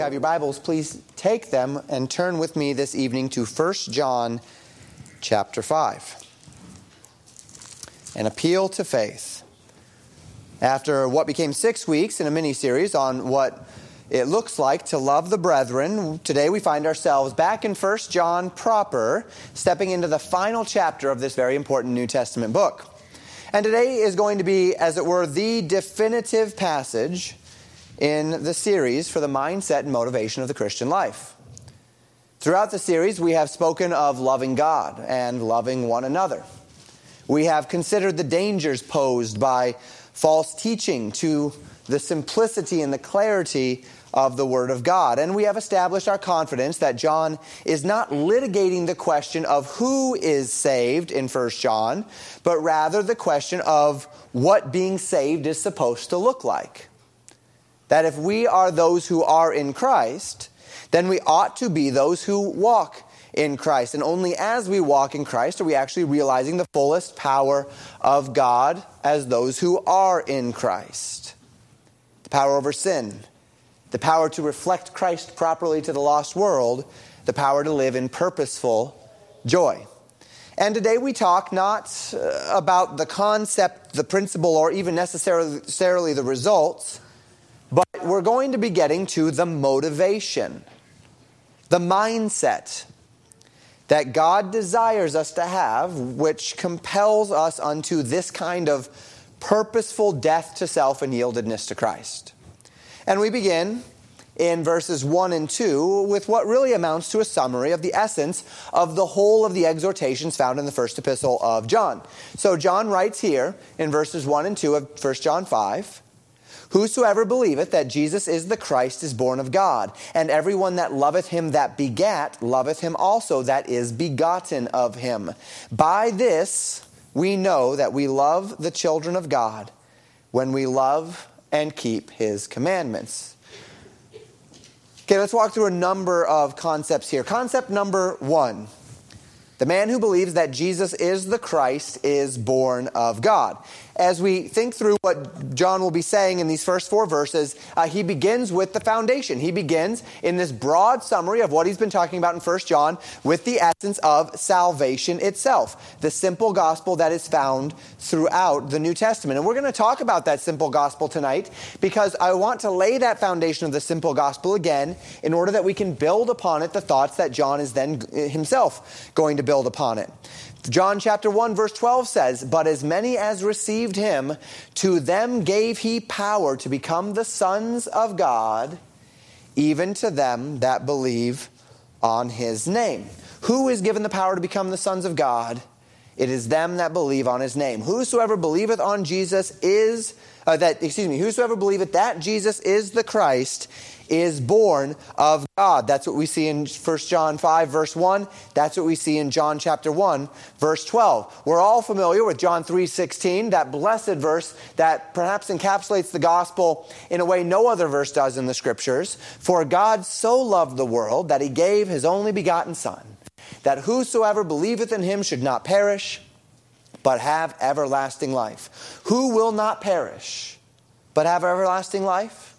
you have your Bibles, please take them and turn with me this evening to 1 John chapter 5. An appeal to faith. After what became six weeks in a mini series on what it looks like to love the brethren, today we find ourselves back in 1 John proper, stepping into the final chapter of this very important New Testament book. And today is going to be, as it were, the definitive passage in the series for the mindset and motivation of the Christian life. Throughout the series, we have spoken of loving God and loving one another. We have considered the dangers posed by false teaching to the simplicity and the clarity of the Word of God. And we have established our confidence that John is not litigating the question of who is saved in 1 John, but rather the question of what being saved is supposed to look like that if we are those who are in Christ, then we ought to be those who walk in Christ. And only as we walk in Christ are we actually realizing the fullest power of God as those who are in Christ. The power over sin, the power to reflect Christ properly to the lost world, the power to live in purposeful joy. And today we talk not uh, about the concept, the principle, or even necessarily the results but we're going to be getting to the motivation, the mindset that God desires us to have, which compels us unto this kind of purposeful death to self and yieldedness to Christ. And we begin in verses 1 and 2 with what really amounts to a summary of the essence of the whole of the exhortations found in the first epistle of John. So John writes here in verses 1 and 2 of 1 John 5 Whosoever believeth that Jesus is the Christ is born of God, and everyone that loveth him that begat loveth him also that is begotten of him. By this we know that we love the children of God when we love and keep his commandments. Okay, let's walk through a number of concepts here. Concept number one the man who believes that Jesus is the Christ is born of God as we think through what John will be saying in these first four verses, uh, he begins with the foundation. He begins in this broad summary of what he's been talking about in 1 John with the essence of salvation itself, the simple gospel that is found throughout the New Testament. And we're going to talk about that simple gospel tonight because I want to lay that foundation of the simple gospel again in order that we can build upon it the thoughts that John is then himself going to build upon it. John chapter 1 verse 12 says, But as many as received him, to them gave he power to become the sons of God, even to them that believe on his name. Who is given the power to become the sons of God? It is them that believe on his name. Whosoever believeth on Jesus is, uh, that, excuse me, whosoever believeth that Jesus is the Christ is born of God. That's what we see in 1 John 5, verse 1. That's what we see in John chapter 1, verse 12. We're all familiar with John 3, 16, that blessed verse that perhaps encapsulates the gospel in a way no other verse does in the scriptures. For God so loved the world that he gave his only begotten Son, that whosoever believeth in him should not perish, but have everlasting life. Who will not perish, but have everlasting life?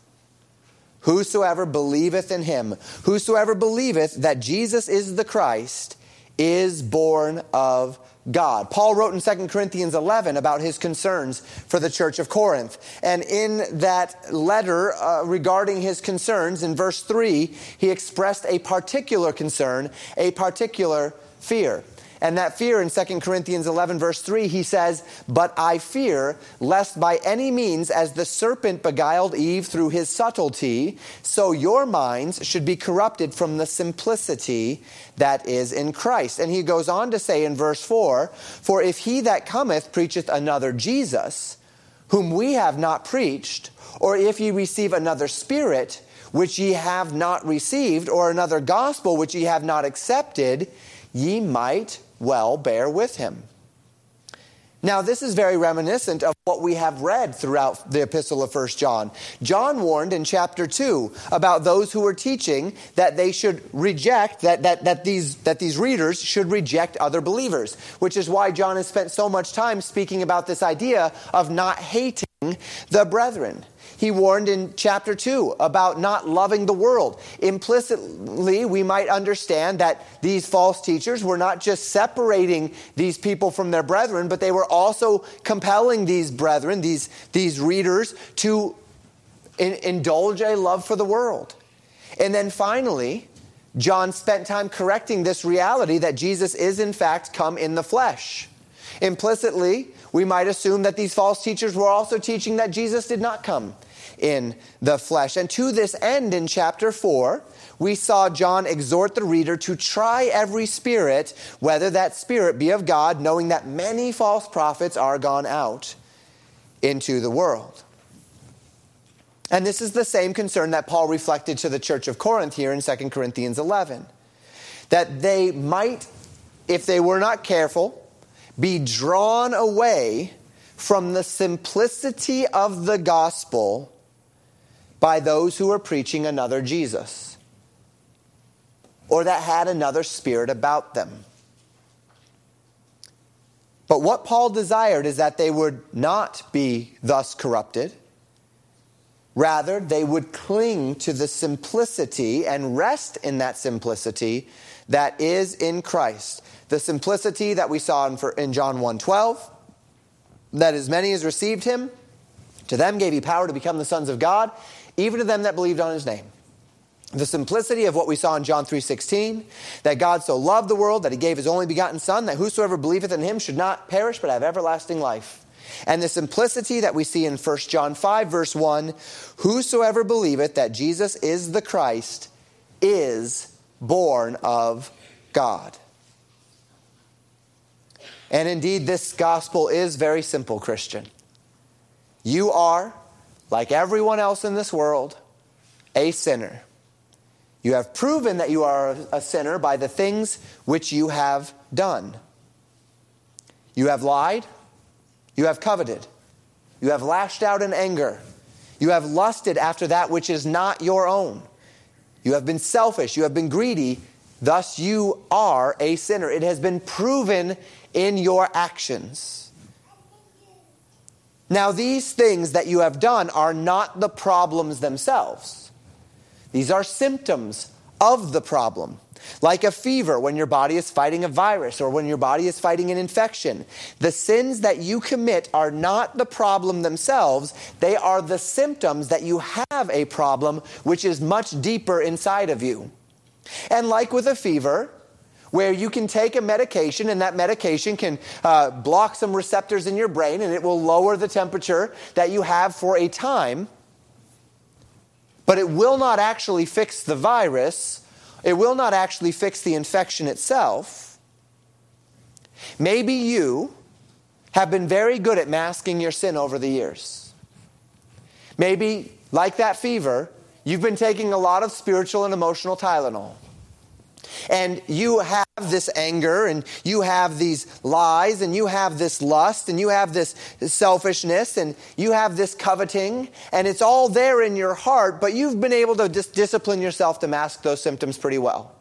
Whosoever believeth in him, whosoever believeth that Jesus is the Christ, is born of God. Paul wrote in 2 Corinthians 11 about his concerns for the church of Corinth. And in that letter uh, regarding his concerns, in verse 3, he expressed a particular concern, a particular fear. And that fear in 2 Corinthians 11, verse 3, he says, But I fear lest by any means, as the serpent beguiled Eve through his subtlety, so your minds should be corrupted from the simplicity that is in Christ. And he goes on to say in verse 4 For if he that cometh preacheth another Jesus, whom we have not preached, or if ye receive another spirit, which ye have not received, or another gospel which ye have not accepted, ye might well bear with him. Now, this is very reminiscent of what we have read throughout the epistle of 1 John. John warned in chapter 2 about those who were teaching that they should reject, that, that, that, these, that these readers should reject other believers, which is why John has spent so much time speaking about this idea of not hating the brethren. He warned in chapter 2 about not loving the world. Implicitly, we might understand that these false teachers were not just separating these people from their brethren, but they were also compelling these brethren, these, these readers, to in, indulge a love for the world. And then finally, John spent time correcting this reality that Jesus is, in fact, come in the flesh. Implicitly, we might assume that these false teachers were also teaching that Jesus did not come in the flesh. And to this end, in chapter 4, we saw John exhort the reader to try every spirit, whether that spirit be of God, knowing that many false prophets are gone out into the world. And this is the same concern that Paul reflected to the church of Corinth here in 2 Corinthians 11. That they might, if they were not careful, be drawn away from the simplicity of the gospel by those who were preaching another Jesus or that had another spirit about them. But what Paul desired is that they would not be thus corrupted. Rather, they would cling to the simplicity and rest in that simplicity that is in Christ. The simplicity that we saw in, in John 1:12, that as many as received him, to them gave he power to become the sons of God, even to them that believed on his name. The simplicity of what we saw in John 3:16, that God so loved the world that he gave his only begotten son that whosoever believeth in him should not perish but have everlasting life. And the simplicity that we see in 1 John 5 verse 1, whosoever believeth that Jesus is the Christ is born of God. And indeed this gospel is very simple, Christian. You are like everyone else in this world, a sinner. You have proven that you are a sinner by the things which you have done. You have lied. You have coveted. You have lashed out in anger. You have lusted after that which is not your own. You have been selfish. You have been greedy. Thus, you are a sinner. It has been proven in your actions. Now, these things that you have done are not the problems themselves. These are symptoms of the problem. Like a fever when your body is fighting a virus or when your body is fighting an infection. The sins that you commit are not the problem themselves, they are the symptoms that you have a problem which is much deeper inside of you. And like with a fever, where you can take a medication and that medication can uh, block some receptors in your brain and it will lower the temperature that you have for a time. But it will not actually fix the virus, it will not actually fix the infection itself. Maybe you have been very good at masking your sin over the years. Maybe, like that fever, you've been taking a lot of spiritual and emotional Tylenol and you have this anger and you have these lies and you have this lust and you have this selfishness and you have this coveting and it's all there in your heart, but you've been able to dis- discipline yourself to mask those symptoms pretty well.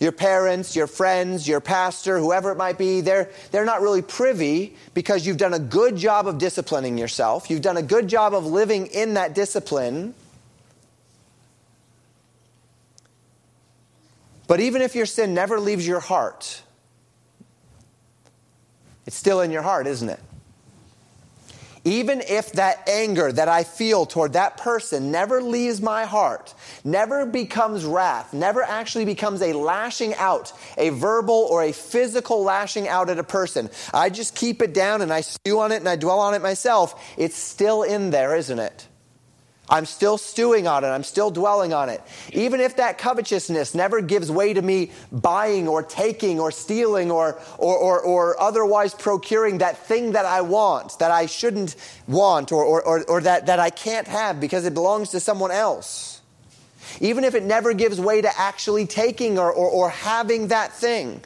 Your parents, your friends, your pastor, whoever it might be, they're, they're not really privy because you've done a good job of disciplining yourself. You've done a good job of living in that discipline. But even if your sin never leaves your heart, it's still in your heart, isn't it? Even if that anger that I feel toward that person never leaves my heart, never becomes wrath, never actually becomes a lashing out, a verbal or a physical lashing out at a person, I just keep it down and I stew on it and I dwell on it myself, it's still in there, isn't it? I'm still stewing on it. I'm still dwelling on it. Even if that covetousness never gives way to me buying or taking or stealing or, or, or, or otherwise procuring that thing that I want, that I shouldn't want, or, or, or, or that, that I can't have because it belongs to someone else. Even if it never gives way to actually taking or, or, or having that thing,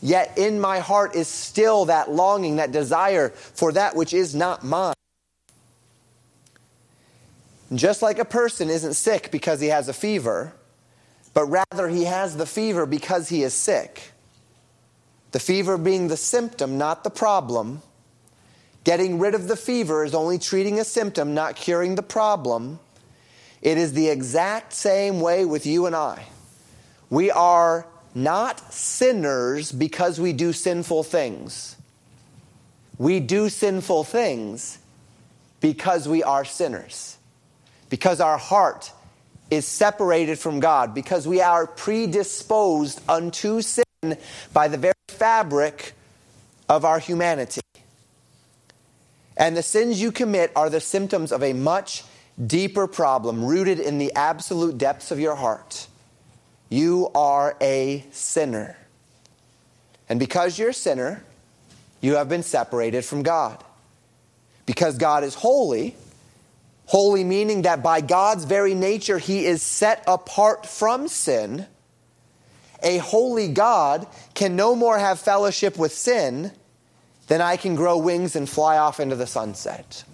yet in my heart is still that longing, that desire for that which is not mine. Just like a person isn't sick because he has a fever, but rather he has the fever because he is sick. The fever being the symptom, not the problem. Getting rid of the fever is only treating a symptom, not curing the problem. It is the exact same way with you and I. We are not sinners because we do sinful things. We do sinful things because we are sinners, because our heart is separated from God, because we are predisposed unto sin by the very fabric of our humanity. And the sins you commit are the symptoms of a much deeper problem rooted in the absolute depths of your heart. You are a sinner. And because you're a sinner, you have been separated from God. Because God is holy, holy meaning that by God's very nature, He is set apart from sin. A holy God can no more have fellowship with sin than I can grow wings and fly off into the sunset.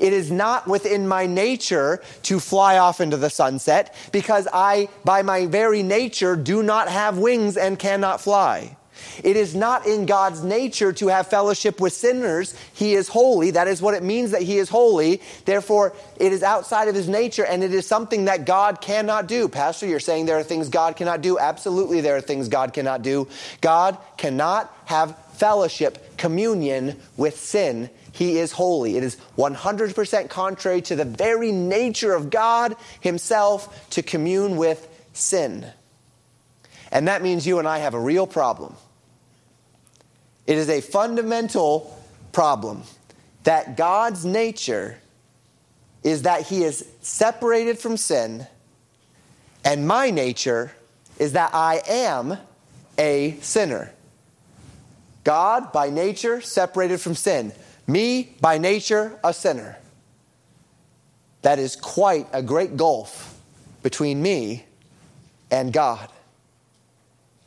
It is not within my nature to fly off into the sunset because I, by my very nature, do not have wings and cannot fly. It is not in God's nature to have fellowship with sinners. He is holy. That is what it means that He is holy. Therefore, it is outside of His nature and it is something that God cannot do. Pastor, you're saying there are things God cannot do. Absolutely, there are things God cannot do. God cannot have fellowship, communion with sin. He is holy. It is 100% contrary to the very nature of God Himself to commune with sin. And that means you and I have a real problem. It is a fundamental problem that God's nature is that He is separated from sin, and my nature is that I am a sinner. God, by nature, separated from sin. Me, by nature, a sinner. That is quite a great gulf between me and God.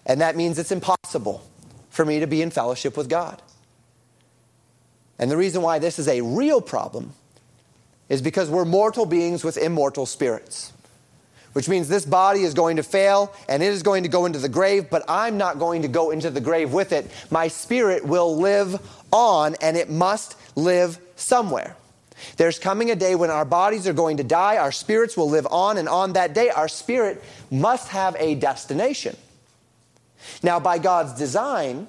And that means it's impossible for me to be in fellowship with God. And the reason why this is a real problem is because we're mortal beings with immortal spirits, which means this body is going to fail and it is going to go into the grave, but I'm not going to go into the grave with it. My spirit will live on and it must live somewhere. There's coming a day when our bodies are going to die, our spirits will live on, and on that day, our spirit must have a destination. Now, by God's design,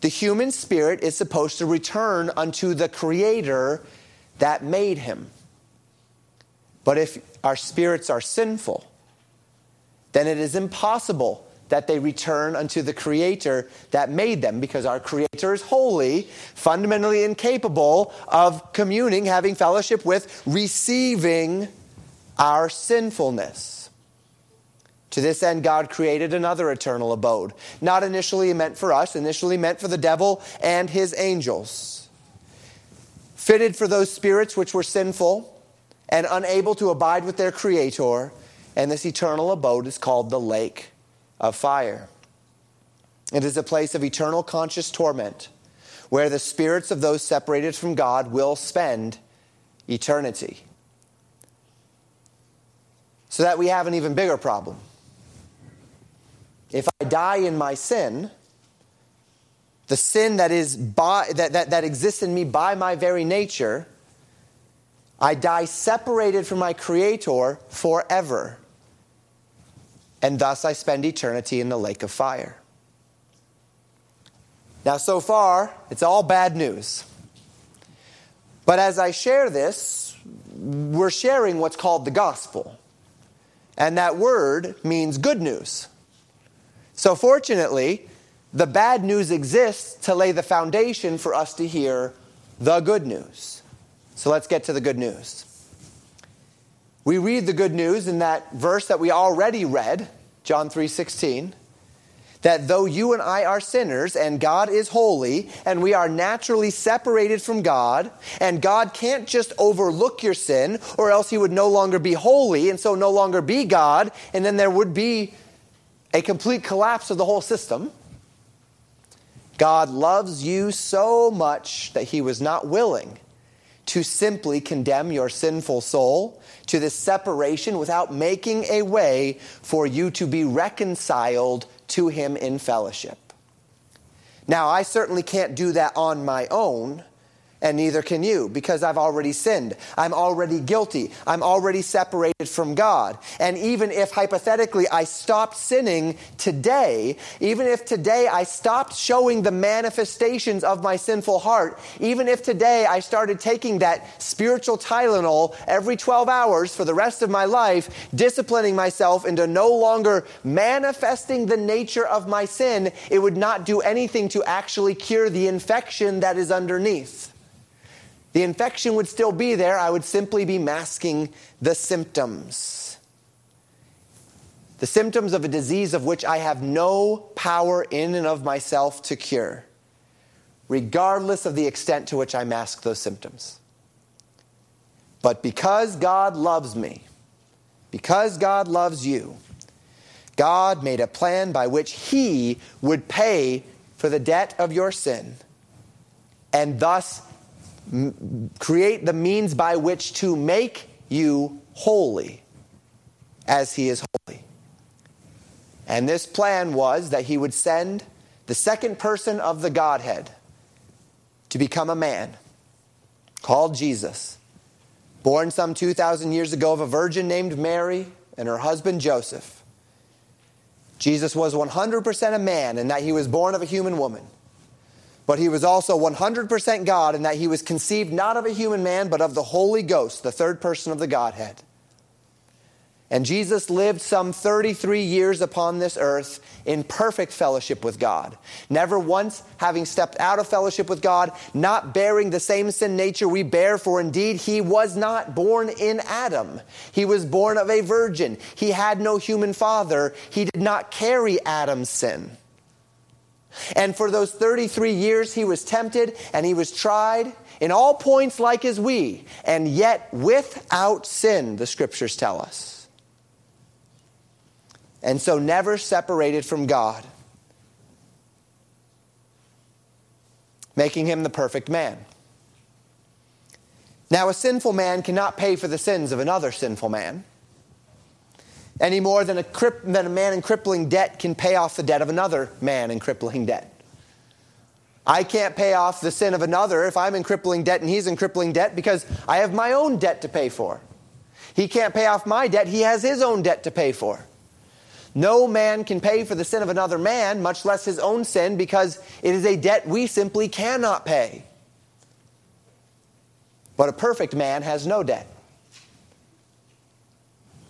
the human spirit is supposed to return unto the Creator that made him. But if our spirits are sinful, then it is impossible that they return unto the Creator that made them, because our Creator is holy, fundamentally incapable of communing, having fellowship with, receiving our sinfulness. To this end, God created another eternal abode, not initially meant for us, initially meant for the devil and his angels. Fitted for those spirits which were sinful and unable to abide with their Creator, and this eternal abode is called the lake of fire. It is a place of eternal conscious torment where the spirits of those separated from God will spend eternity. So that we have an even bigger problem. If I die in my sin, the sin that, is by, that, that, that exists in me by my very nature, I die separated from my Creator forever. And thus I spend eternity in the lake of fire. Now, so far, it's all bad news. But as I share this, we're sharing what's called the gospel. And that word means good news. So, fortunately, the bad news exists to lay the foundation for us to hear the good news. So, let's get to the good news. We read the good news in that verse that we already read, John 3:16, that though you and I are sinners and God is holy and we are naturally separated from God and God can't just overlook your sin or else he would no longer be holy and so no longer be God and then there would be a complete collapse of the whole system. God loves you so much that he was not willing to simply condemn your sinful soul to this separation without making a way for you to be reconciled to him in fellowship. Now, I certainly can't do that on my own and neither can you, because I've already sinned. I'm already guilty. I'm already separated from God. And even if hypothetically I stopped sinning today, even if today I stopped showing the manifestations of my sinful heart, even if today I started taking that spiritual Tylenol every 12 hours for the rest of my life, disciplining myself into no longer manifesting the nature of my sin, it would not do anything to actually cure the infection that is underneath. The infection would still be there. I would simply be masking the symptoms. The symptoms of a disease of which I have no power in and of myself to cure, regardless of the extent to which I mask those symptoms. But because God loves me, because God loves you, God made a plan by which He would pay for the debt of your sin and thus create the means by which to make you holy as he is holy. And this plan was that he would send the second person of the Godhead to become a man called Jesus, born some 2,000 years ago of a virgin named Mary and her husband Joseph. Jesus was 100% a man in that he was born of a human woman. But he was also 100% God in that he was conceived not of a human man, but of the Holy Ghost, the third person of the Godhead. And Jesus lived some 33 years upon this earth in perfect fellowship with God. Never once having stepped out of fellowship with God, not bearing the same sin nature we bear, for indeed he was not born in Adam. He was born of a virgin. He had no human father. He did not carry Adam's sin. And for those 33 years, he was tempted and he was tried in all points like as we, and yet without sin, the scriptures tell us. And so never separated from God, making him the perfect man. Now, a sinful man cannot pay for the sins of another sinful man any more than a, than a man in crippling debt can pay off the debt of another man in crippling debt. I can't pay off the sin of another if I'm in crippling debt and he's in crippling debt because I have my own debt to pay for. He can't pay off my debt, he has his own debt to pay for. No man can pay for the sin of another man, much less his own sin, because it is a debt we simply cannot pay. But a perfect man has no debt.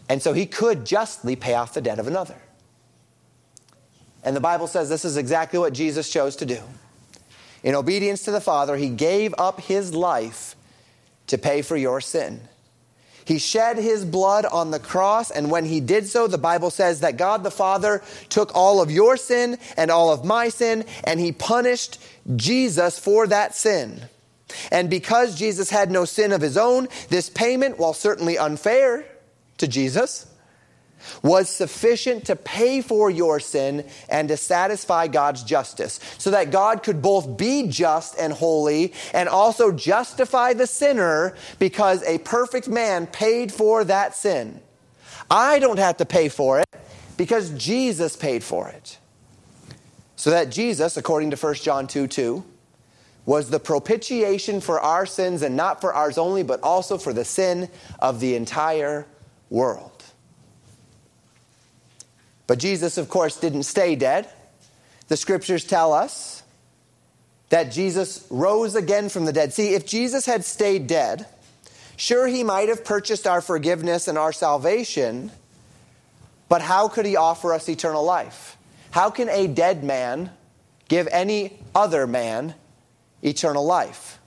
And so he could justly pay off the debt of another. And the Bible says this is exactly what Jesus chose to do. In obedience to the Father, he gave up his life to pay for your sin. He shed his blood on the cross, and when he did so, the Bible says that God the Father took all of your sin and all of my sin, and he punished Jesus for that sin. And because Jesus had no sin of his own, this payment, while certainly unfair, to Jesus was sufficient to pay for your sin and to satisfy God's justice, so that God could both be just and holy and also justify the sinner because a perfect man paid for that sin. I don't have to pay for it because Jesus paid for it. So that Jesus, according to 1 John 2 2, was the propitiation for our sins and not for ours only, but also for the sin of the entire world. But Jesus, of course, didn't stay dead. The scriptures tell us that Jesus rose again from the dead. See, if Jesus had stayed dead, sure, he might have purchased our forgiveness and our salvation, but how could he offer us eternal life? How can a dead man give any other man eternal life?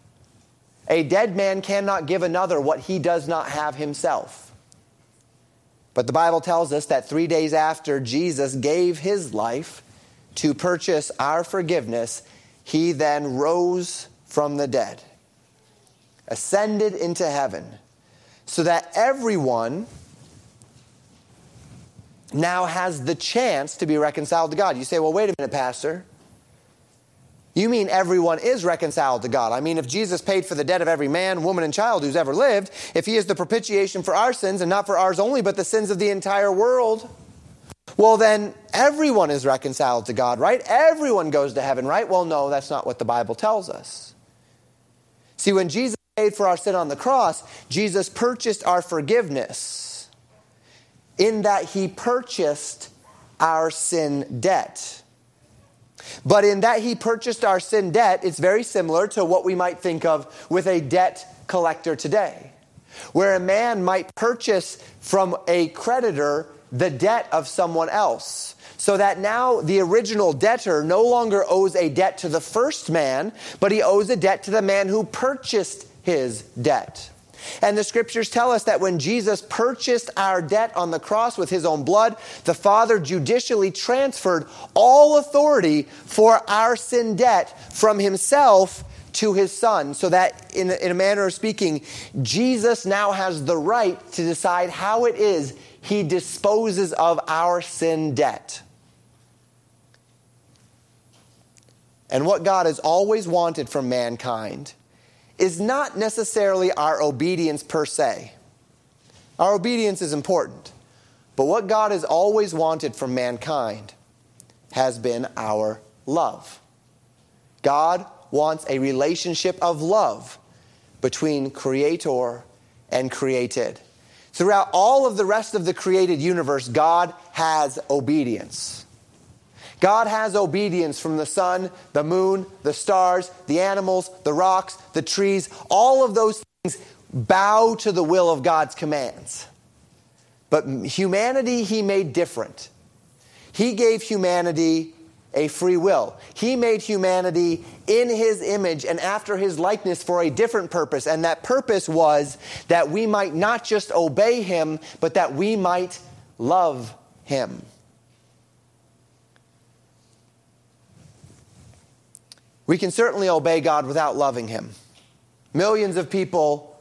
A dead man cannot give another what he does not have himself. But the Bible tells us that three days after Jesus gave his life to purchase our forgiveness, he then rose from the dead, ascended into heaven, so that everyone now has the chance to be reconciled to God. You say, well, wait a minute, Pastor. You mean everyone is reconciled to God. I mean, if Jesus paid for the debt of every man, woman, and child who's ever lived, if he is the propitiation for our sins, and not for ours only, but the sins of the entire world, well, then everyone is reconciled to God, right? Everyone goes to heaven, right? Well, no, that's not what the Bible tells us. See, when Jesus paid for our sin on the cross, Jesus purchased our forgiveness in that he purchased our sin debt. But in that he purchased our sin debt, it's very similar to what we might think of with a debt collector today, where a man might purchase from a creditor the debt of someone else. So that now the original debtor no longer owes a debt to the first man, but he owes a debt to the man who purchased his debt. And the scriptures tell us that when Jesus purchased our debt on the cross with his own blood, the Father judicially transferred all authority for our sin debt from himself to his son, so that in a, in a manner of speaking, Jesus now has the right to decide how it is he disposes of our sin debt. And what God has always wanted from mankind is not necessarily our obedience per se. Our obedience is important. But what God has always wanted from mankind has been our love. God wants a relationship of love between creator and created. Throughout all of the rest of the created universe, God has obedience. God has obedience from the sun, the moon, the stars, the animals, the rocks, the trees. All of those things bow to the will of God's commands. But humanity, He made different. He gave humanity a free will. He made humanity in His image and after His likeness for a different purpose. And that purpose was that we might not just obey Him, but that we might love Him. We can certainly obey God without loving Him. Millions of people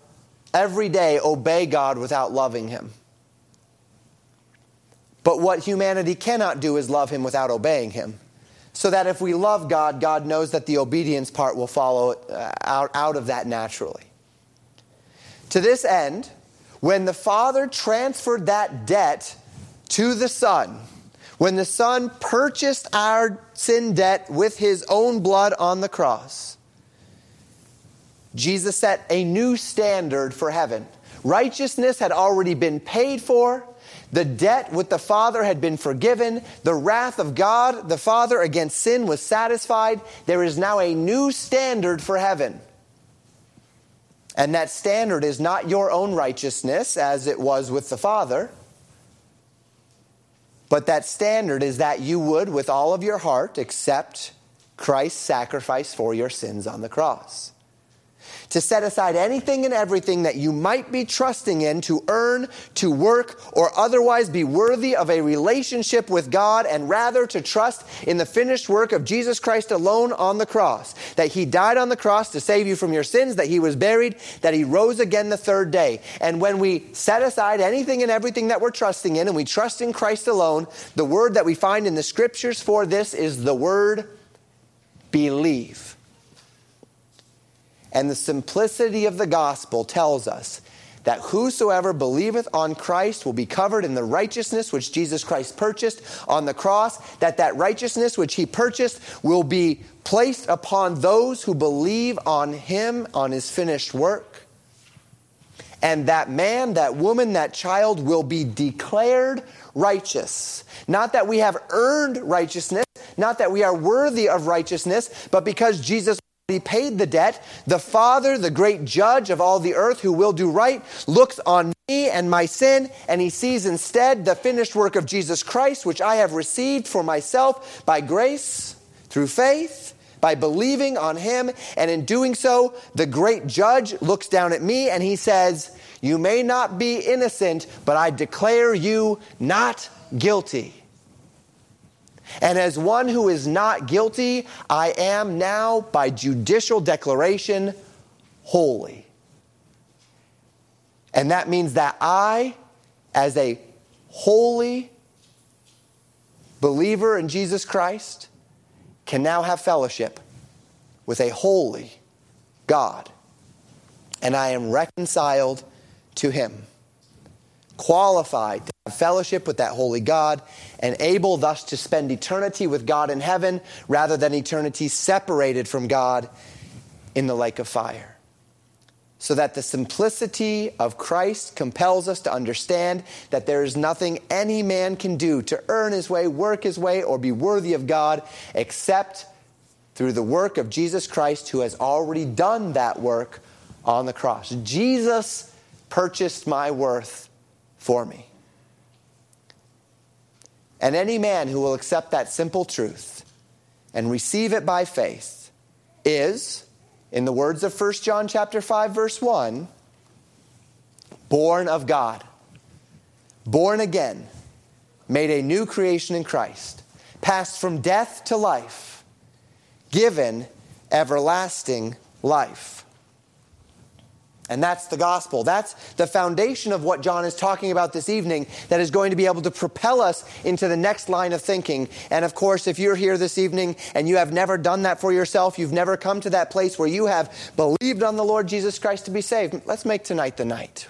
every day obey God without loving Him. But what humanity cannot do is love Him without obeying Him. So that if we love God, God knows that the obedience part will follow uh, out, out of that naturally. To this end, when the Father transferred that debt to the Son, when the Son purchased our sin debt with his own blood on the cross, Jesus set a new standard for heaven. Righteousness had already been paid for. The debt with the Father had been forgiven. The wrath of God, the Father, against sin was satisfied. There is now a new standard for heaven. And that standard is not your own righteousness, as it was with the Father. But that standard is that you would, with all of your heart, accept Christ's sacrifice for your sins on the cross to set aside anything and everything that you might be trusting in to earn, to work, or otherwise be worthy of a relationship with God, and rather to trust in the finished work of Jesus Christ alone on the cross. That He died on the cross to save you from your sins, that He was buried, that He rose again the third day. And when we set aside anything and everything that we're trusting in, and we trust in Christ alone, the word that we find in the scriptures for this is the word believe. And the simplicity of the gospel tells us that whosoever believeth on Christ will be covered in the righteousness which Jesus Christ purchased on the cross, that that righteousness which he purchased will be placed upon those who believe on him, on his finished work. And that man, that woman, that child will be declared righteous. Not that we have earned righteousness, not that we are worthy of righteousness, but because Jesus he paid the debt. The Father, the great judge of all the earth who will do right, looks on me and my sin, and he sees instead the finished work of Jesus Christ, which I have received for myself by grace through faith. By believing on him, and in doing so, the great judge looks down at me and he says, You may not be innocent, but I declare you not guilty. And as one who is not guilty, I am now, by judicial declaration, holy. And that means that I, as a holy believer in Jesus Christ, can now have fellowship with a holy God. And I am reconciled to Him qualified to have fellowship with that holy God, and able thus to spend eternity with God in heaven rather than eternity separated from God in the lake of fire. so that the simplicity of Christ compels us to understand that there is nothing any man can do to earn his way, work his way, or be worthy of God except through the work of Jesus Christ, who has already done that work on the cross. Jesus purchased my worth for me. And any man who will accept that simple truth and receive it by faith is in the words of 1 John chapter 5 verse 1, born of God, born again, made a new creation in Christ, passed from death to life, given everlasting life. And that's the gospel. That's the foundation of what John is talking about this evening that is going to be able to propel us into the next line of thinking. And of course, if you're here this evening and you have never done that for yourself, you've never come to that place where you have believed on the Lord Jesus Christ to be saved, let's make tonight the night.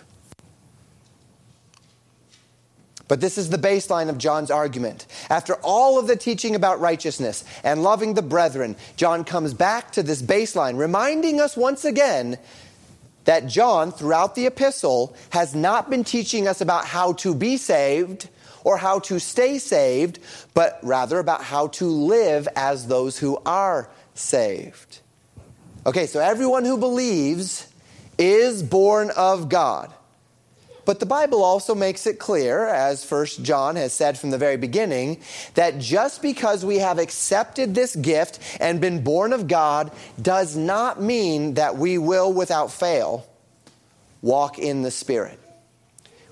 But this is the baseline of John's argument. After all of the teaching about righteousness and loving the brethren, John comes back to this baseline, reminding us once again that John, throughout the epistle, has not been teaching us about how to be saved or how to stay saved, but rather about how to live as those who are saved. Okay, so everyone who believes is born of God. But the Bible also makes it clear, as First John has said from the very beginning, that just because we have accepted this gift and been born of God does not mean that we will, without fail, walk in the Spirit.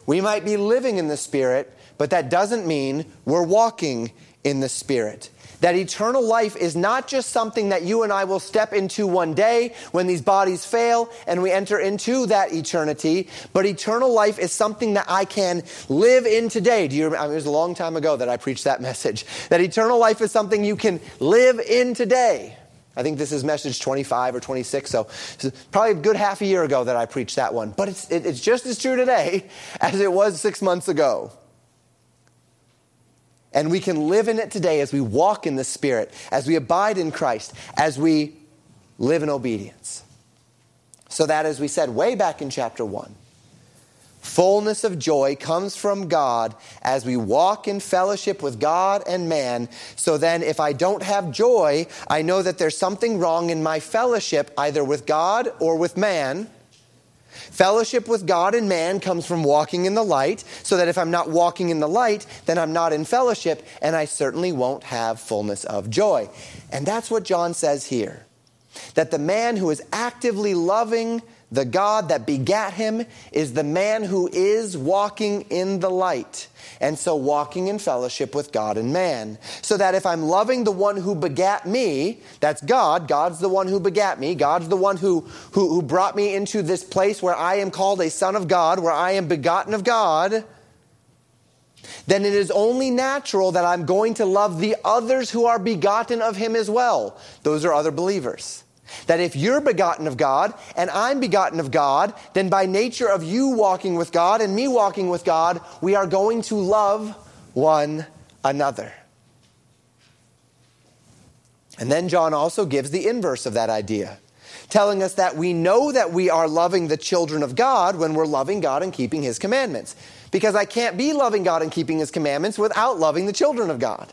We might be living in the Spirit, but that doesn't mean we're walking in the Spirit. That eternal life is not just something that you and I will step into one day when these bodies fail and we enter into that eternity, but eternal life is something that I can live in today. Do you remember? I mean, it was a long time ago that I preached that message. That eternal life is something you can live in today. I think this is message 25 or 26, so probably a good half a year ago that I preached that one. But it's, it's just as true today as it was six months ago. And we can live in it today as we walk in the Spirit, as we abide in Christ, as we live in obedience. So that, as we said way back in chapter 1, fullness of joy comes from God as we walk in fellowship with God and man. So then, if I don't have joy, I know that there's something wrong in my fellowship, either with God or with man. Fellowship with God and man comes from walking in the light, so that if I'm not walking in the light, then I'm not in fellowship, and I certainly won't have fullness of joy. And that's what John says here that the man who is actively loving the God that begat him is the man who is walking in the light. And so walking in fellowship with God and man. So that if I'm loving the one who begat me, that's God, God's the one who begat me, God's the one who, who, who brought me into this place where I am called a son of God, where I am begotten of God, then it is only natural that I'm going to love the others who are begotten of him as well. Those are other believers. That if you're begotten of God and I'm begotten of God, then by nature of you walking with God and me walking with God, we are going to love one another. And then John also gives the inverse of that idea, telling us that we know that we are loving the children of God when we're loving God and keeping his commandments. Because I can't be loving God and keeping his commandments without loving the children of God.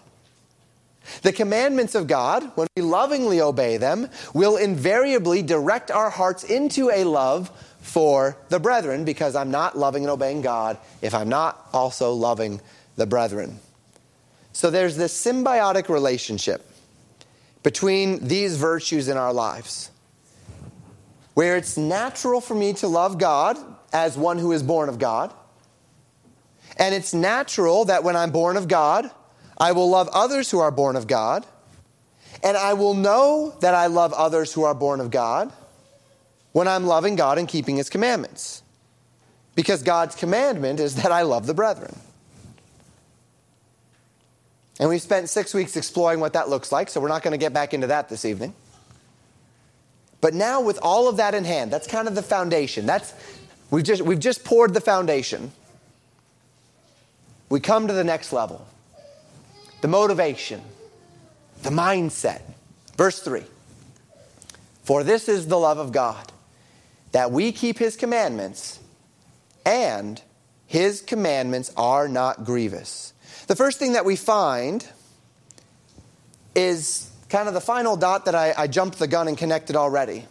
The commandments of God, when we lovingly obey them, will invariably direct our hearts into a love for the brethren because I'm not loving and obeying God if I'm not also loving the brethren. So there's this symbiotic relationship between these virtues in our lives where it's natural for me to love God as one who is born of God. And it's natural that when I'm born of God, I will love others who are born of God, and I will know that I love others who are born of God when I'm loving God and keeping His commandments. Because God's commandment is that I love the brethren. And we've spent six weeks exploring what that looks like, so we're not going to get back into that this evening. But now, with all of that in hand, that's kind of the foundation. That's, we've, just, we've just poured the foundation. We come to the next level the motivation, the mindset. Verse 3 For this is the love of God, that we keep his commandments, and his commandments are not grievous. The first thing that we find is kind of the final dot that I, I jumped the gun and connected already.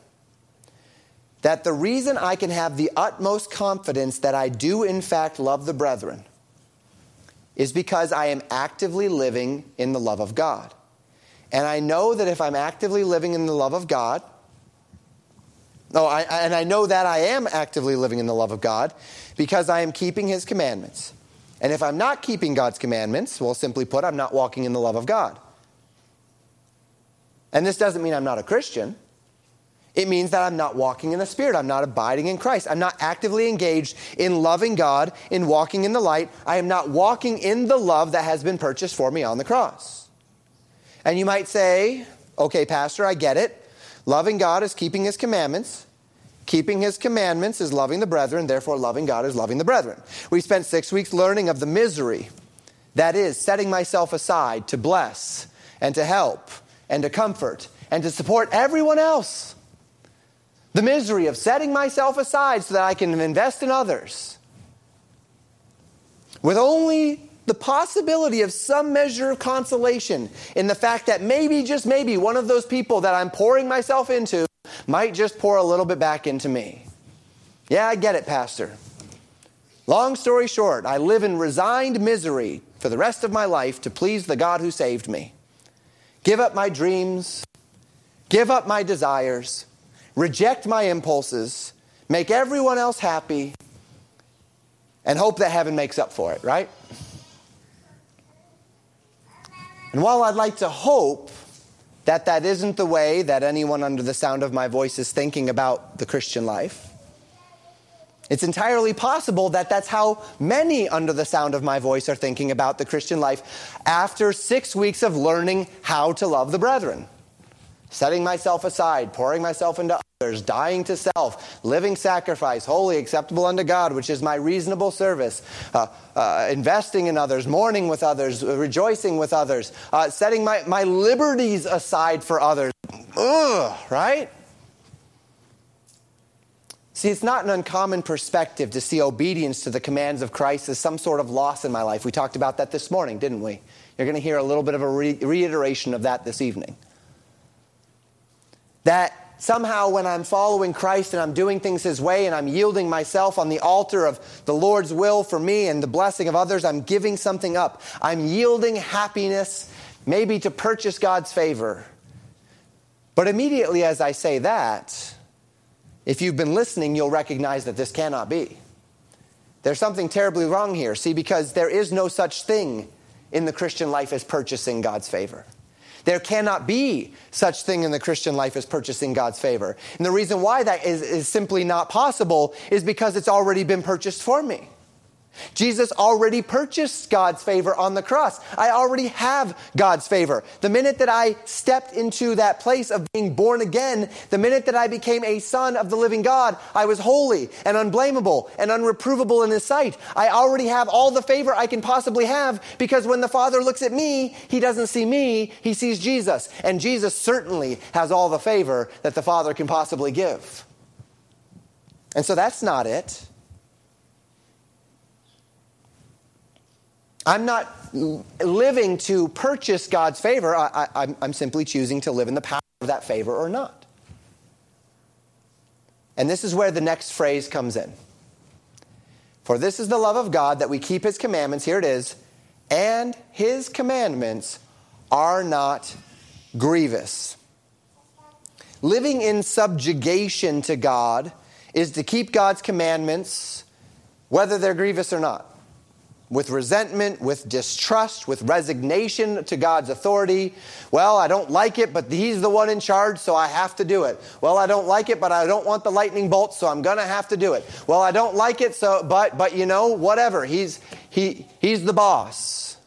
That the reason I can have the utmost confidence that I do, in fact, love the brethren is because I am actively living in the love of God. And I know that if I'm actively living in the love of God, oh, no, I, and I know that I am actively living in the love of God because I am keeping His commandments. And if I'm not keeping God's commandments, well, simply put, I'm not walking in the love of God. And this doesn't mean I'm not a Christian. It means that I'm not walking in the Spirit. I'm not abiding in Christ. I'm not actively engaged in loving God, in walking in the light. I am not walking in the love that has been purchased for me on the cross. And you might say, okay, Pastor, I get it. Loving God is keeping His commandments. Keeping His commandments is loving the brethren. Therefore, loving God is loving the brethren. We spent six weeks learning of the misery that is setting myself aside to bless and to help and to comfort and to support everyone else. The misery of setting myself aside so that I can invest in others. With only the possibility of some measure of consolation in the fact that maybe, just maybe, one of those people that I'm pouring myself into might just pour a little bit back into me. Yeah, I get it, Pastor. Long story short, I live in resigned misery for the rest of my life to please the God who saved me give up my dreams, give up my desires, reject my impulses, make everyone else happy, and hope that heaven makes up for it, right? And while I'd like to hope that that isn't the way that anyone under the sound of my voice is thinking about the Christian life, it's entirely possible that that's how many under the sound of my voice are thinking about the Christian life after six weeks of learning how to love the brethren. Setting myself aside, pouring myself into others, dying to self, living sacrifice, holy, acceptable unto God, which is my reasonable service, uh, uh, investing in others, mourning with others, rejoicing with others, uh, setting my, my liberties aside for others. Ugh, right? See, it's not an uncommon perspective to see obedience to the commands of Christ as some sort of loss in my life. We talked about that this morning, didn't we? You're going to hear a little bit of a re- reiteration of that this evening. That somehow when I'm following Christ and I'm doing things His way and I'm yielding myself on the altar of the Lord's will for me and the blessing of others, I'm giving something up. I'm yielding happiness, maybe to purchase God's favor. But immediately as I say that, if you've been listening, you'll recognize that this cannot be. There's something terribly wrong here. See, because there is no such thing in the Christian life as purchasing God's favor. There cannot be such thing in the Christian life as purchasing God's favor. And the reason why that is, is simply not possible is because it's already been purchased for me. Jesus already purchased God's favor on the cross. I already have God's favor. The minute that I stepped into that place of being born again, the minute that I became a son of the living God, I was holy and unblameable and unreprovable in His sight. I already have all the favor I can possibly have because when the Father looks at me, He doesn't see me, He sees Jesus. And Jesus certainly has all the favor that the Father can possibly give. And so that's not it. I'm not living to purchase God's favor. I, am simply choosing to live in the power of that favor or not. And this is where the next phrase comes in. For this is the love of God that we keep his commandments. Here it is. And his commandments are not grievous. Living in subjugation to God is to keep God's commandments, whether they're grievous or not with resentment, with distrust, with resignation to God's authority. Well, I don't like it, but He's the one in charge, so I have to do it. Well, I don't like it, but I don't want the lightning bolt, so I'm going to have to do it. Well, I don't like it, so but but you know, whatever. He's he he's the boss.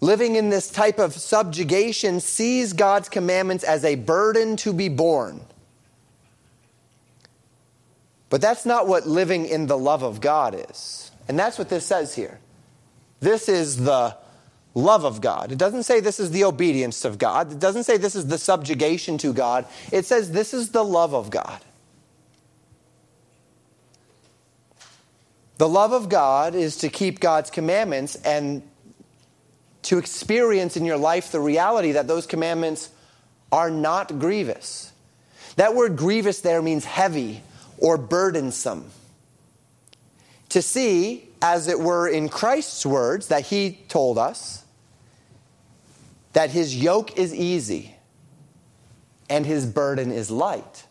Living in this type of subjugation sees God's commandments as a burden to be borne. But that's not what living in the love of God is. And that's what this says here. This is the love of God. It doesn't say this is the obedience of God. It doesn't say this is the subjugation to God. It says this is the love of God. The love of God is to keep God's commandments and to experience in your life the reality that those commandments are not grievous. That word grievous there means heavy or burdensome. To see, as it were, in Christ's words that he told us, that his yoke is easy and his burden is light.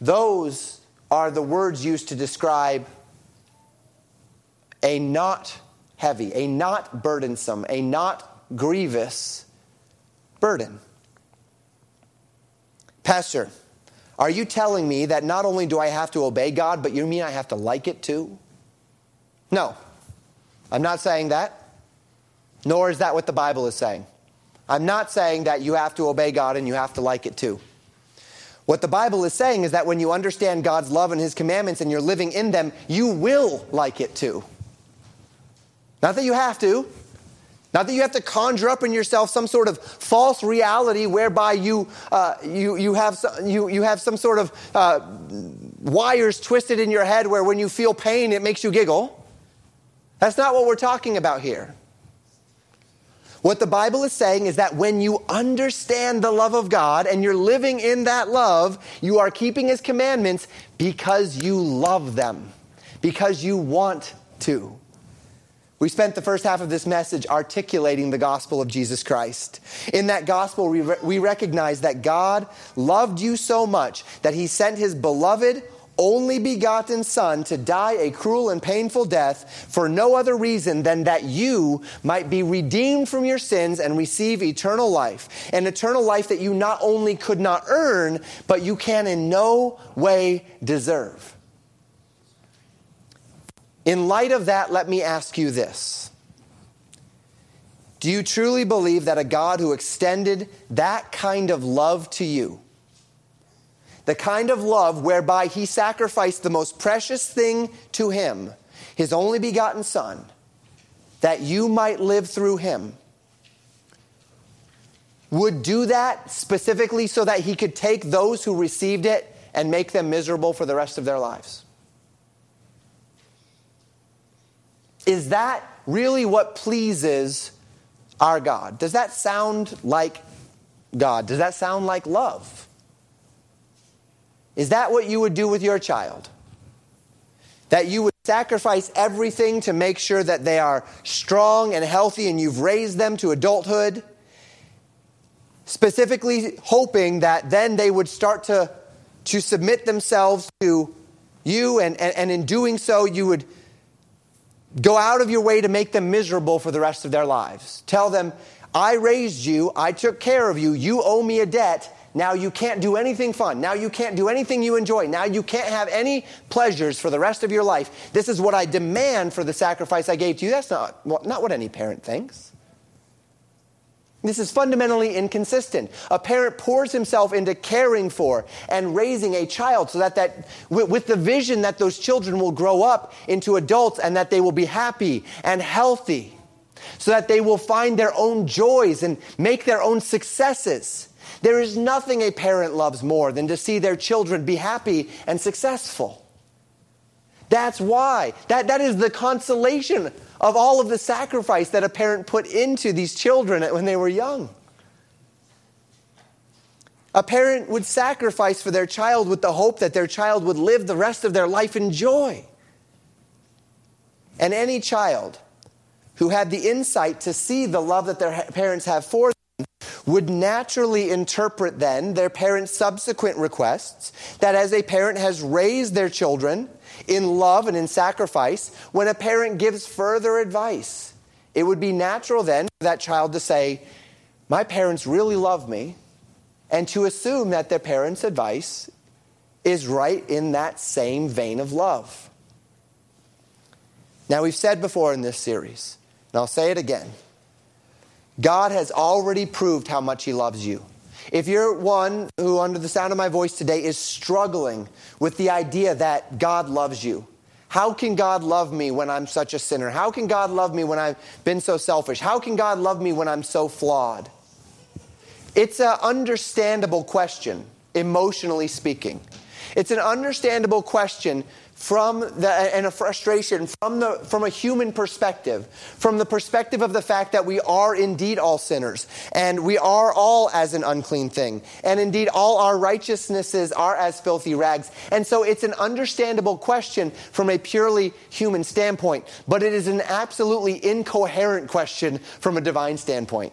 Those are the words used to describe a not heavy, a not burdensome, a not grievous burden. Pastor, are you telling me that not only do I have to obey God, but you mean I have to like it too? No, I'm not saying that. Nor is that what the Bible is saying. I'm not saying that you have to obey God and you have to like it too. What the Bible is saying is that when you understand God's love and His commandments and you're living in them, you will like it too. Not that you have to, not that you have to conjure up in yourself some sort of false reality whereby you, uh, you, you, have, some, you, you have some sort of uh, wires twisted in your head where when you feel pain it makes you giggle. That's not what we're talking about here. What the Bible is saying is that when you understand the love of God and you're living in that love, you are keeping His commandments because you love them, because you want to. We spent the first half of this message articulating the gospel of Jesus Christ. In that gospel, we, re- we recognize that God loved you so much that He sent His beloved, only begotten Son to die a cruel and painful death for no other reason than that you might be redeemed from your sins and receive eternal life. An eternal life that you not only could not earn, but you can in no way deserve. In light of that, let me ask you this. Do you truly believe that a God who extended that kind of love to you, the kind of love whereby he sacrificed the most precious thing to him, his only begotten Son, that you might live through him, would do that specifically so that he could take those who received it and make them miserable for the rest of their lives? Is that really what pleases our God? Does that sound like God? Does that sound like love? Is that what you would do with your child? That you would sacrifice everything to make sure that they are strong and healthy and you've raised them to adulthood, specifically hoping that then they would start to, to submit themselves to you, and, and, and in doing so, you would go out of your way to make them miserable for the rest of their lives. Tell them, I raised you, I took care of you, you owe me a debt now you can't do anything fun. Now you can't do anything you enjoy. Now you can't have any pleasures for the rest of your life. This is what I demand for the sacrifice I gave to you. That's not, not what any parent thinks. This is fundamentally inconsistent. A parent pours himself into caring for and raising a child so that, that with the vision that those children will grow up into adults and that they will be happy and healthy, so that they will find their own joys and make their own successes. There is nothing a parent loves more than to see their children be happy and successful. That's why. That, that is the consolation of all of the sacrifice that a parent put into these children when they were young. A parent would sacrifice for their child with the hope that their child would live the rest of their life in joy. And any child who had the insight to see the love that their parents have for them would naturally interpret then their parents' subsequent requests that as a parent has raised their children in love and in sacrifice, when a parent gives further advice, it would be natural then for that child to say, My parents really love me, and to assume that their parents' advice is right in that same vein of love. Now, we've said before in this series, and I'll say it again God has already proved how much He loves you. If you're one who, under the sound of my voice today, is struggling with the idea that God loves you, How can God love me when I'm such a sinner? How can God love me when I've been so selfish? How can God love me when I'm so flawed? It's an understandable question, emotionally speaking. It's an understandable question from the, and a frustration from, the, from a human perspective, from the perspective of the fact that we are indeed all sinners, and we are all as an unclean thing, and indeed all our righteousnesses are as filthy rags. And so it's an understandable question from a purely human standpoint, but it is an absolutely incoherent question from a divine standpoint.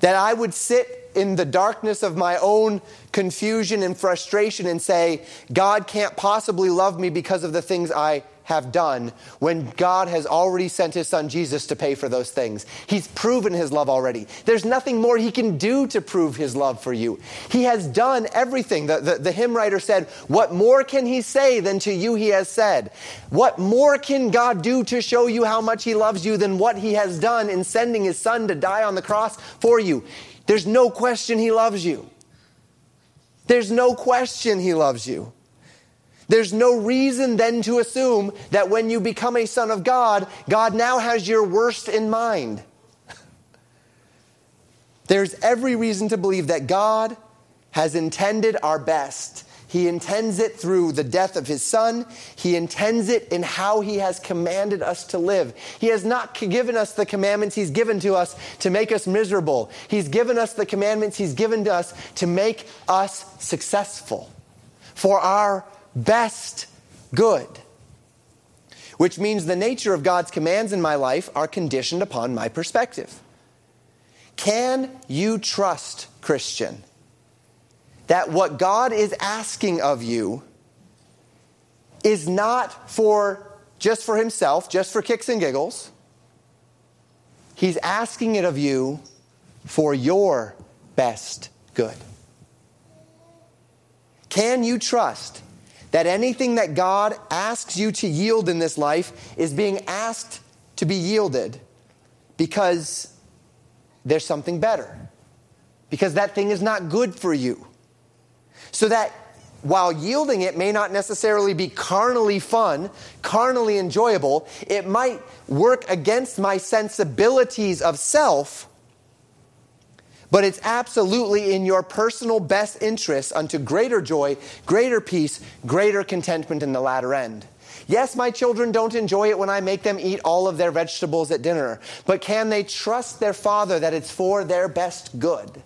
That I would sit in the darkness of my own confusion and frustration and say, God can't possibly love me because of the things I have done when God has already sent his son Jesus to pay for those things. He's proven his love already. There's nothing more he can do to prove his love for you. He has done everything. The, the, the, hymn writer said, What more can he say than to you he has said? What more can God do to show you how much he loves you than what he has done in sending his son to die on the cross for you? There's no question he loves you. There's no question he loves you. There's no reason then to assume that when you become a son of God, God now has your worst in mind. There's every reason to believe that God has intended our best. He intends it through the death of his son. He intends it in how he has commanded us to live. He has not given us the commandments he's given to us to make us miserable. He's given us the commandments he's given to us to make us successful for our best good. Which means the nature of God's commands in my life are conditioned upon my perspective. Can you trust, Christian, that what God is asking of you is not for just for himself, just for kicks and giggles? He's asking it of you for your best good. Can you trust that anything that God asks you to yield in this life is being asked to be yielded because there's something better. Because that thing is not good for you. So that while yielding it may not necessarily be carnally fun, carnally enjoyable, it might work against my sensibilities of self but it's absolutely in your personal best interest unto greater joy, greater peace, greater contentment in the latter end. Yes, my children don't enjoy it when I make them eat all of their vegetables at dinner, but can they trust their father that it's for their best good?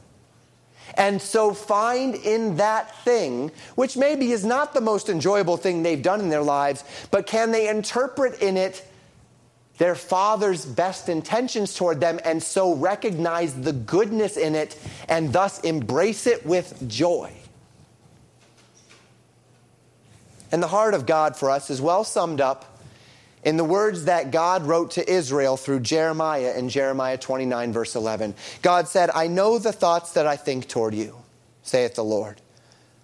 And so find in that thing, which maybe is not the most enjoyable thing they've done in their lives, but can they interpret in it their father's best intentions toward them and so recognize the goodness in it and thus embrace it with joy. And the heart of God for us is well summed up in the words that God wrote to Israel through Jeremiah in Jeremiah 29, verse 11. God said, I know the thoughts that I think toward you, saith the Lord.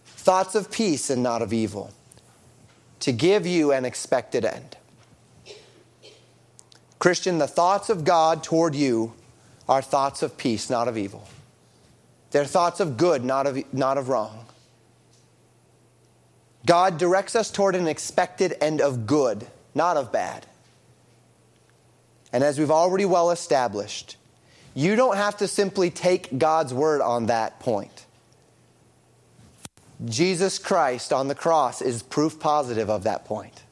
Thoughts of peace and not of evil, to give you an expected end. Christian, the thoughts of God toward you are thoughts of peace, not of evil. They're thoughts of good, not of, not of wrong. God directs us toward an expected end of good, not of bad. And as we've already well established, you don't have to simply take God's word on that point. Jesus Christ on the cross is proof positive of that point.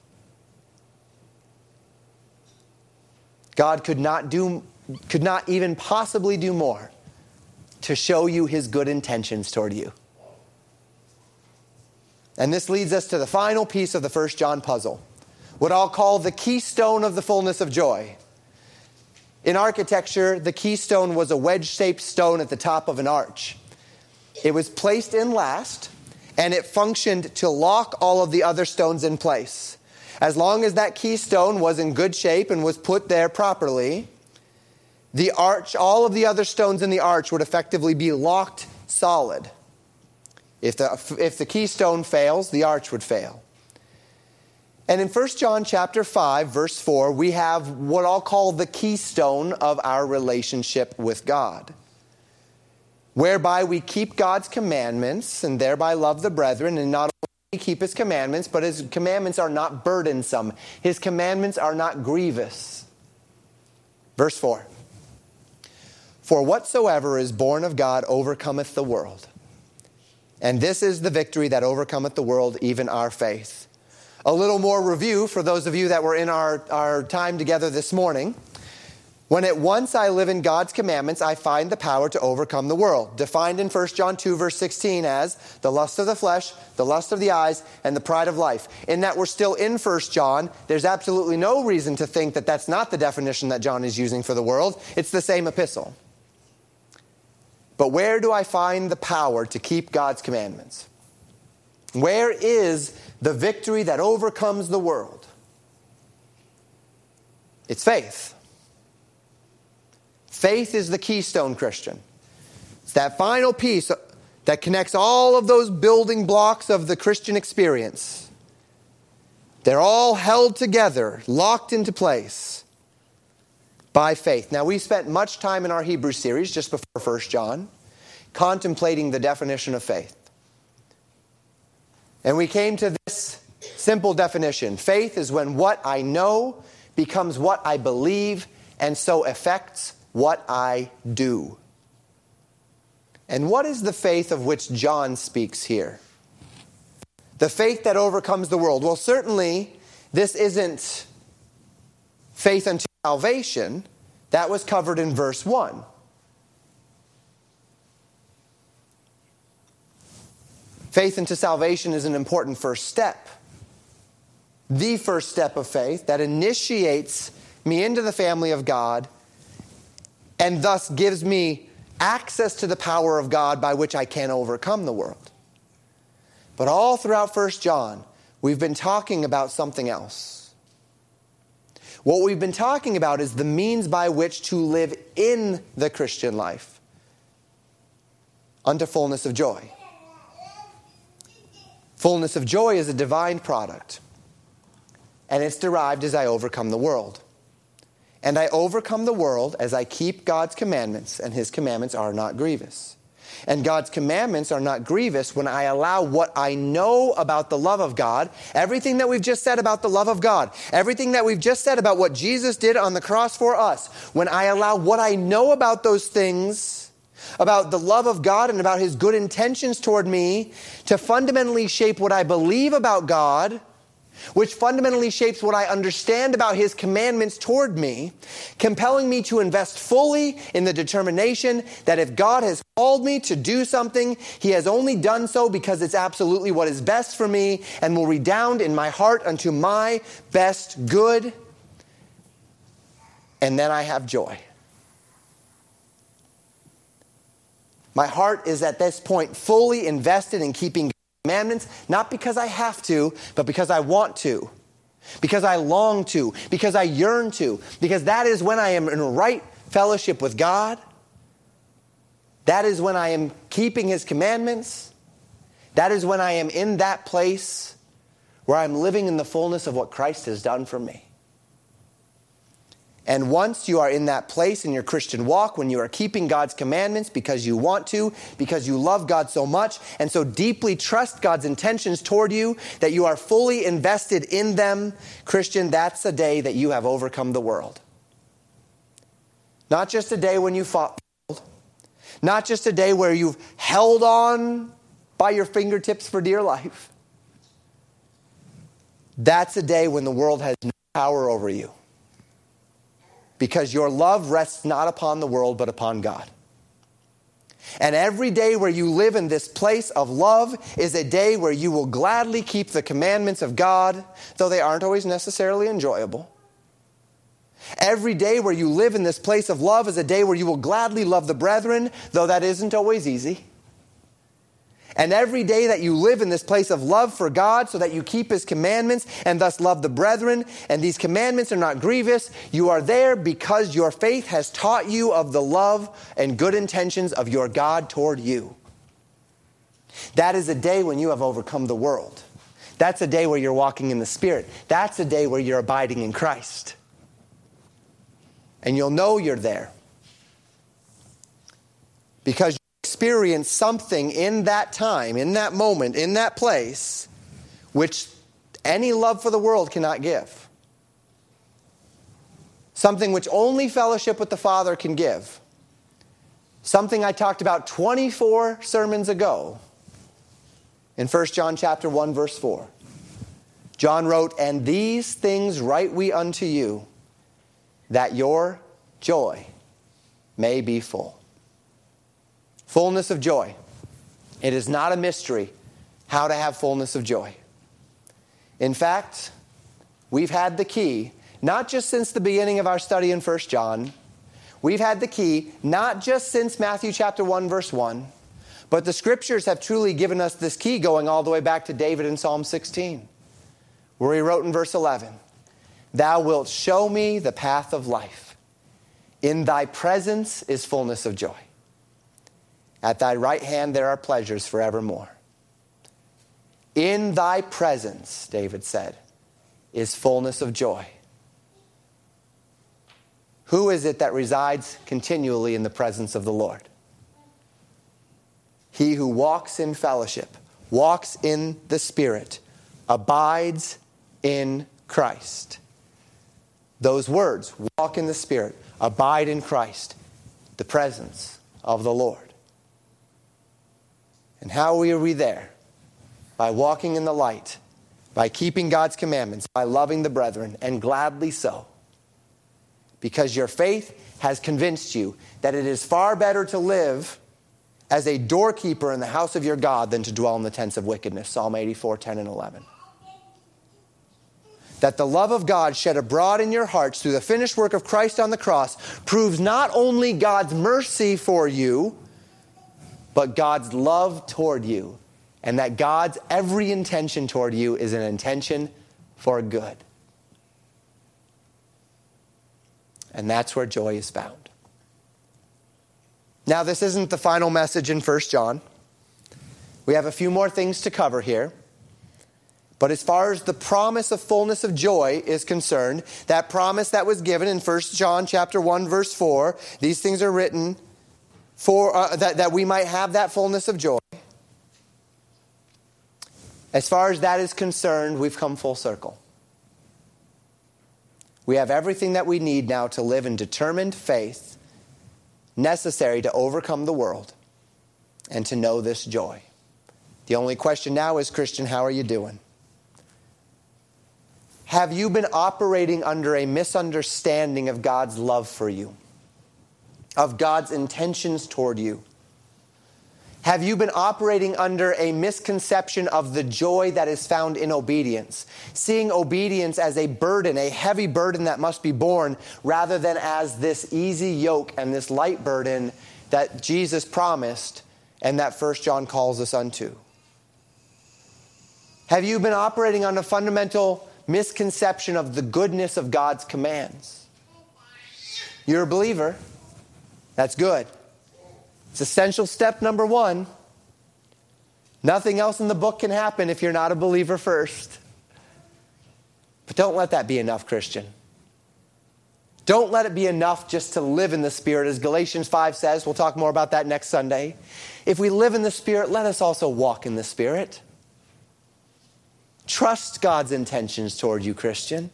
God could not do could not even possibly do more to show you his good intentions toward you. And this leads us to the final piece of the first John puzzle, what I'll call the keystone of the fullness of joy. In architecture, the keystone was a wedge shaped stone at the top of an arch. It was placed in last, and it functioned to lock all of the other stones in place. As long as that keystone was in good shape and was put there properly, the arch, all of the other stones in the arch would effectively be locked solid. If the, if the keystone fails, the arch would fail. And in 1 John chapter 5 verse 4, we have what I'll call the keystone of our relationship with God. Whereby we keep God's commandments and thereby love the brethren and not keep his commandments, but his commandments are not burdensome. His commandments are not grievous. Verse 4 For whatsoever is born of God overcometh the world. And this is the victory that overcometh the world, even our faith. A little more review for those of you that were in our, our time together this morning. When at once I live in God's commandments, I find the power to overcome the world. Defined in 1 John 2, verse 16 as the lust of the flesh, the lust of the eyes, and the pride of life. In that we're still in 1 John, there's absolutely no reason to think that that's not the definition that John is using for the world. It's the same epistle. But where do I find the power to keep God's commandments? Where is the victory that overcomes the world? It's faith. Faith is the keystone Christian. It's that final piece that connects all of those building blocks of the Christian experience. They're all held together, locked into place by faith. Now, we spent much time in our Hebrew series just before 1 John contemplating the definition of faith. And we came to this simple definition faith is when what I know becomes what I believe and so affects what I do. And what is the faith of which John speaks here? The faith that overcomes the world. Well, certainly, this isn't faith unto salvation. That was covered in verse 1. Faith into salvation is an important first step. The first step of faith that initiates me into the family of God and thus gives me access to the power of God by which I can overcome the world. But all throughout 1 John, we've been talking about something else. What we've been talking about is the means by which to live in the Christian life unto fullness of joy. Fullness of joy is a divine product, and it's derived as I overcome the world. And I overcome the world as I keep God's commandments, and his commandments are not grievous. And God's commandments are not grievous when I allow what I know about the love of God, everything that we've just said about the love of God, everything that we've just said about what Jesus did on the cross for us, when I allow what I know about those things, about the love of God and about his good intentions toward me, to fundamentally shape what I believe about God which fundamentally shapes what I understand about his commandments toward me, compelling me to invest fully in the determination that if God has called me to do something, he has only done so because it's absolutely what is best for me and will redound in my heart unto my best good. And then I have joy. My heart is at this point fully invested in keeping commandments, not because I have to, but because I want to, because I long to, because I yearn to, because that is when I am in right fellowship with God. That is when I am keeping His commandments. That is when I am in that place where I'm living in the fullness of what Christ has done for me. And once you are in that place in your Christian walk, when you are keeping God's commandments because you want to, because you love God so much, and so deeply trust God's intentions toward you that you are fully invested in them, Christian, that's a day that you have overcome the world. Not just a day when you fought, not just a day where you've held on by your fingertips for dear life. That's a day when the world has no power over you because your love rests not upon the world, but upon God. And every day where you live in this place of love is a day where you will gladly keep the commandments of God, though they aren't always necessarily enjoyable. Every day where you live in this place of love is a day where you will gladly love the brethren, though that isn't always easy. And every day that you live in this place of love for God so that you keep His commandments and thus love the brethren, and these commandments are not grievous, you are there because your faith has taught you of the love and good intentions of your God toward you. That is a day when you have overcome the world. That's a day where you're walking in the Spirit. That's a day where you're abiding in Christ. And you'll know you're there because experience something in that time, in that moment, in that place, which any love for the world cannot give. Something which only fellowship with the Father can give. Something I talked about 24 sermons ago in 1 John chapter 1 verse 4. John wrote, "And these things write we unto you, that your joy may be full." Fullness of joy. It is not a mystery how to have fullness of joy. In fact, we've had the key, not just since the beginning of our study in 1 John, we've had the key not just since Matthew chapter 1 verse 1, but the scriptures have truly given us this key going all the way back to David in Psalm 16, where he wrote in verse 11, Thou wilt show me the path of life. In thy presence is fullness of joy. At thy right hand there are pleasures forevermore. In thy presence, David said, is fullness of joy. Who is it that resides continually in the presence of the Lord? He who walks in fellowship, walks in the Spirit, abides in Christ. Those words, walk in the Spirit, abide in Christ, the presence of the Lord. And how are we there? By walking in the light, by keeping God's commandments, by loving the brethren, and gladly so. Because your faith has convinced you that it is far better to live as a doorkeeper in the house of your God than to dwell in the tents of wickedness. Psalm 84, 10 and 11. That the love of God shed abroad in your hearts through the finished work of Christ on the cross proves not only God's mercy for you, but God's love toward you. And that God's every intention toward you is an intention for good. And that's where joy is found. Now, this isn't the final message in 1 John. We have a few more things to cover here. But as far as the promise of fullness of joy is concerned, that promise that was given in 1 John chapter 1 verse 4, these things are written for uh, that, that we might have that fullness of joy. As far as that is concerned, we've come full circle. We have everything that we need now to live in determined faith necessary to overcome the world and to know this joy. The only question now is Christian, how are you doing? Have you been operating under a misunderstanding of God's love for you, of God's intentions toward you? Have you been operating under a misconception of the joy that is found in obedience? Seeing obedience as a burden, a heavy burden that must be borne, rather than as this easy yoke and this light burden that Jesus promised and that First John calls us unto? Have you been operating on a fundamental misconception of the goodness of God's commands? You're a believer. That's good. It's essential step number one. Nothing else in the book can happen if you're not a believer first. But don't let that be enough, Christian. Don't let it be enough just to live in the Spirit, as Galatians 5 says. We'll talk more about that next Sunday. If we live in the Spirit, let us also walk in the Spirit. Trust God's intentions toward you, Christian.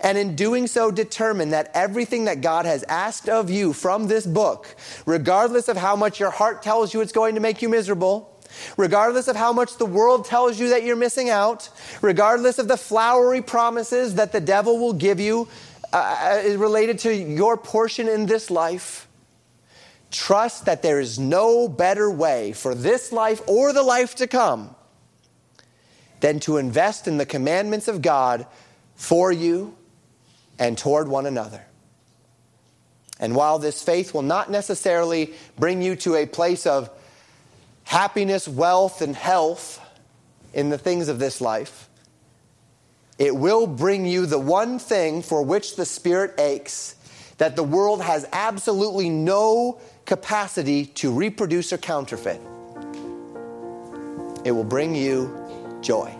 And in doing so, determine that everything that God has asked of you from this book, regardless of how much your heart tells you it's going to make you miserable, regardless of how much the world tells you that you're missing out, regardless of the flowery promises that the devil will give you uh, uh related to your portion in this life, trust that there is no better way for this life or the life to come than to invest in the commandments of God for you and toward one another. And while this faith will not necessarily bring you to a place of happiness, wealth, and health in the things of this life, it will bring you the one thing for which the Spirit aches that the world has absolutely no capacity to reproduce or counterfeit. It will bring you joy.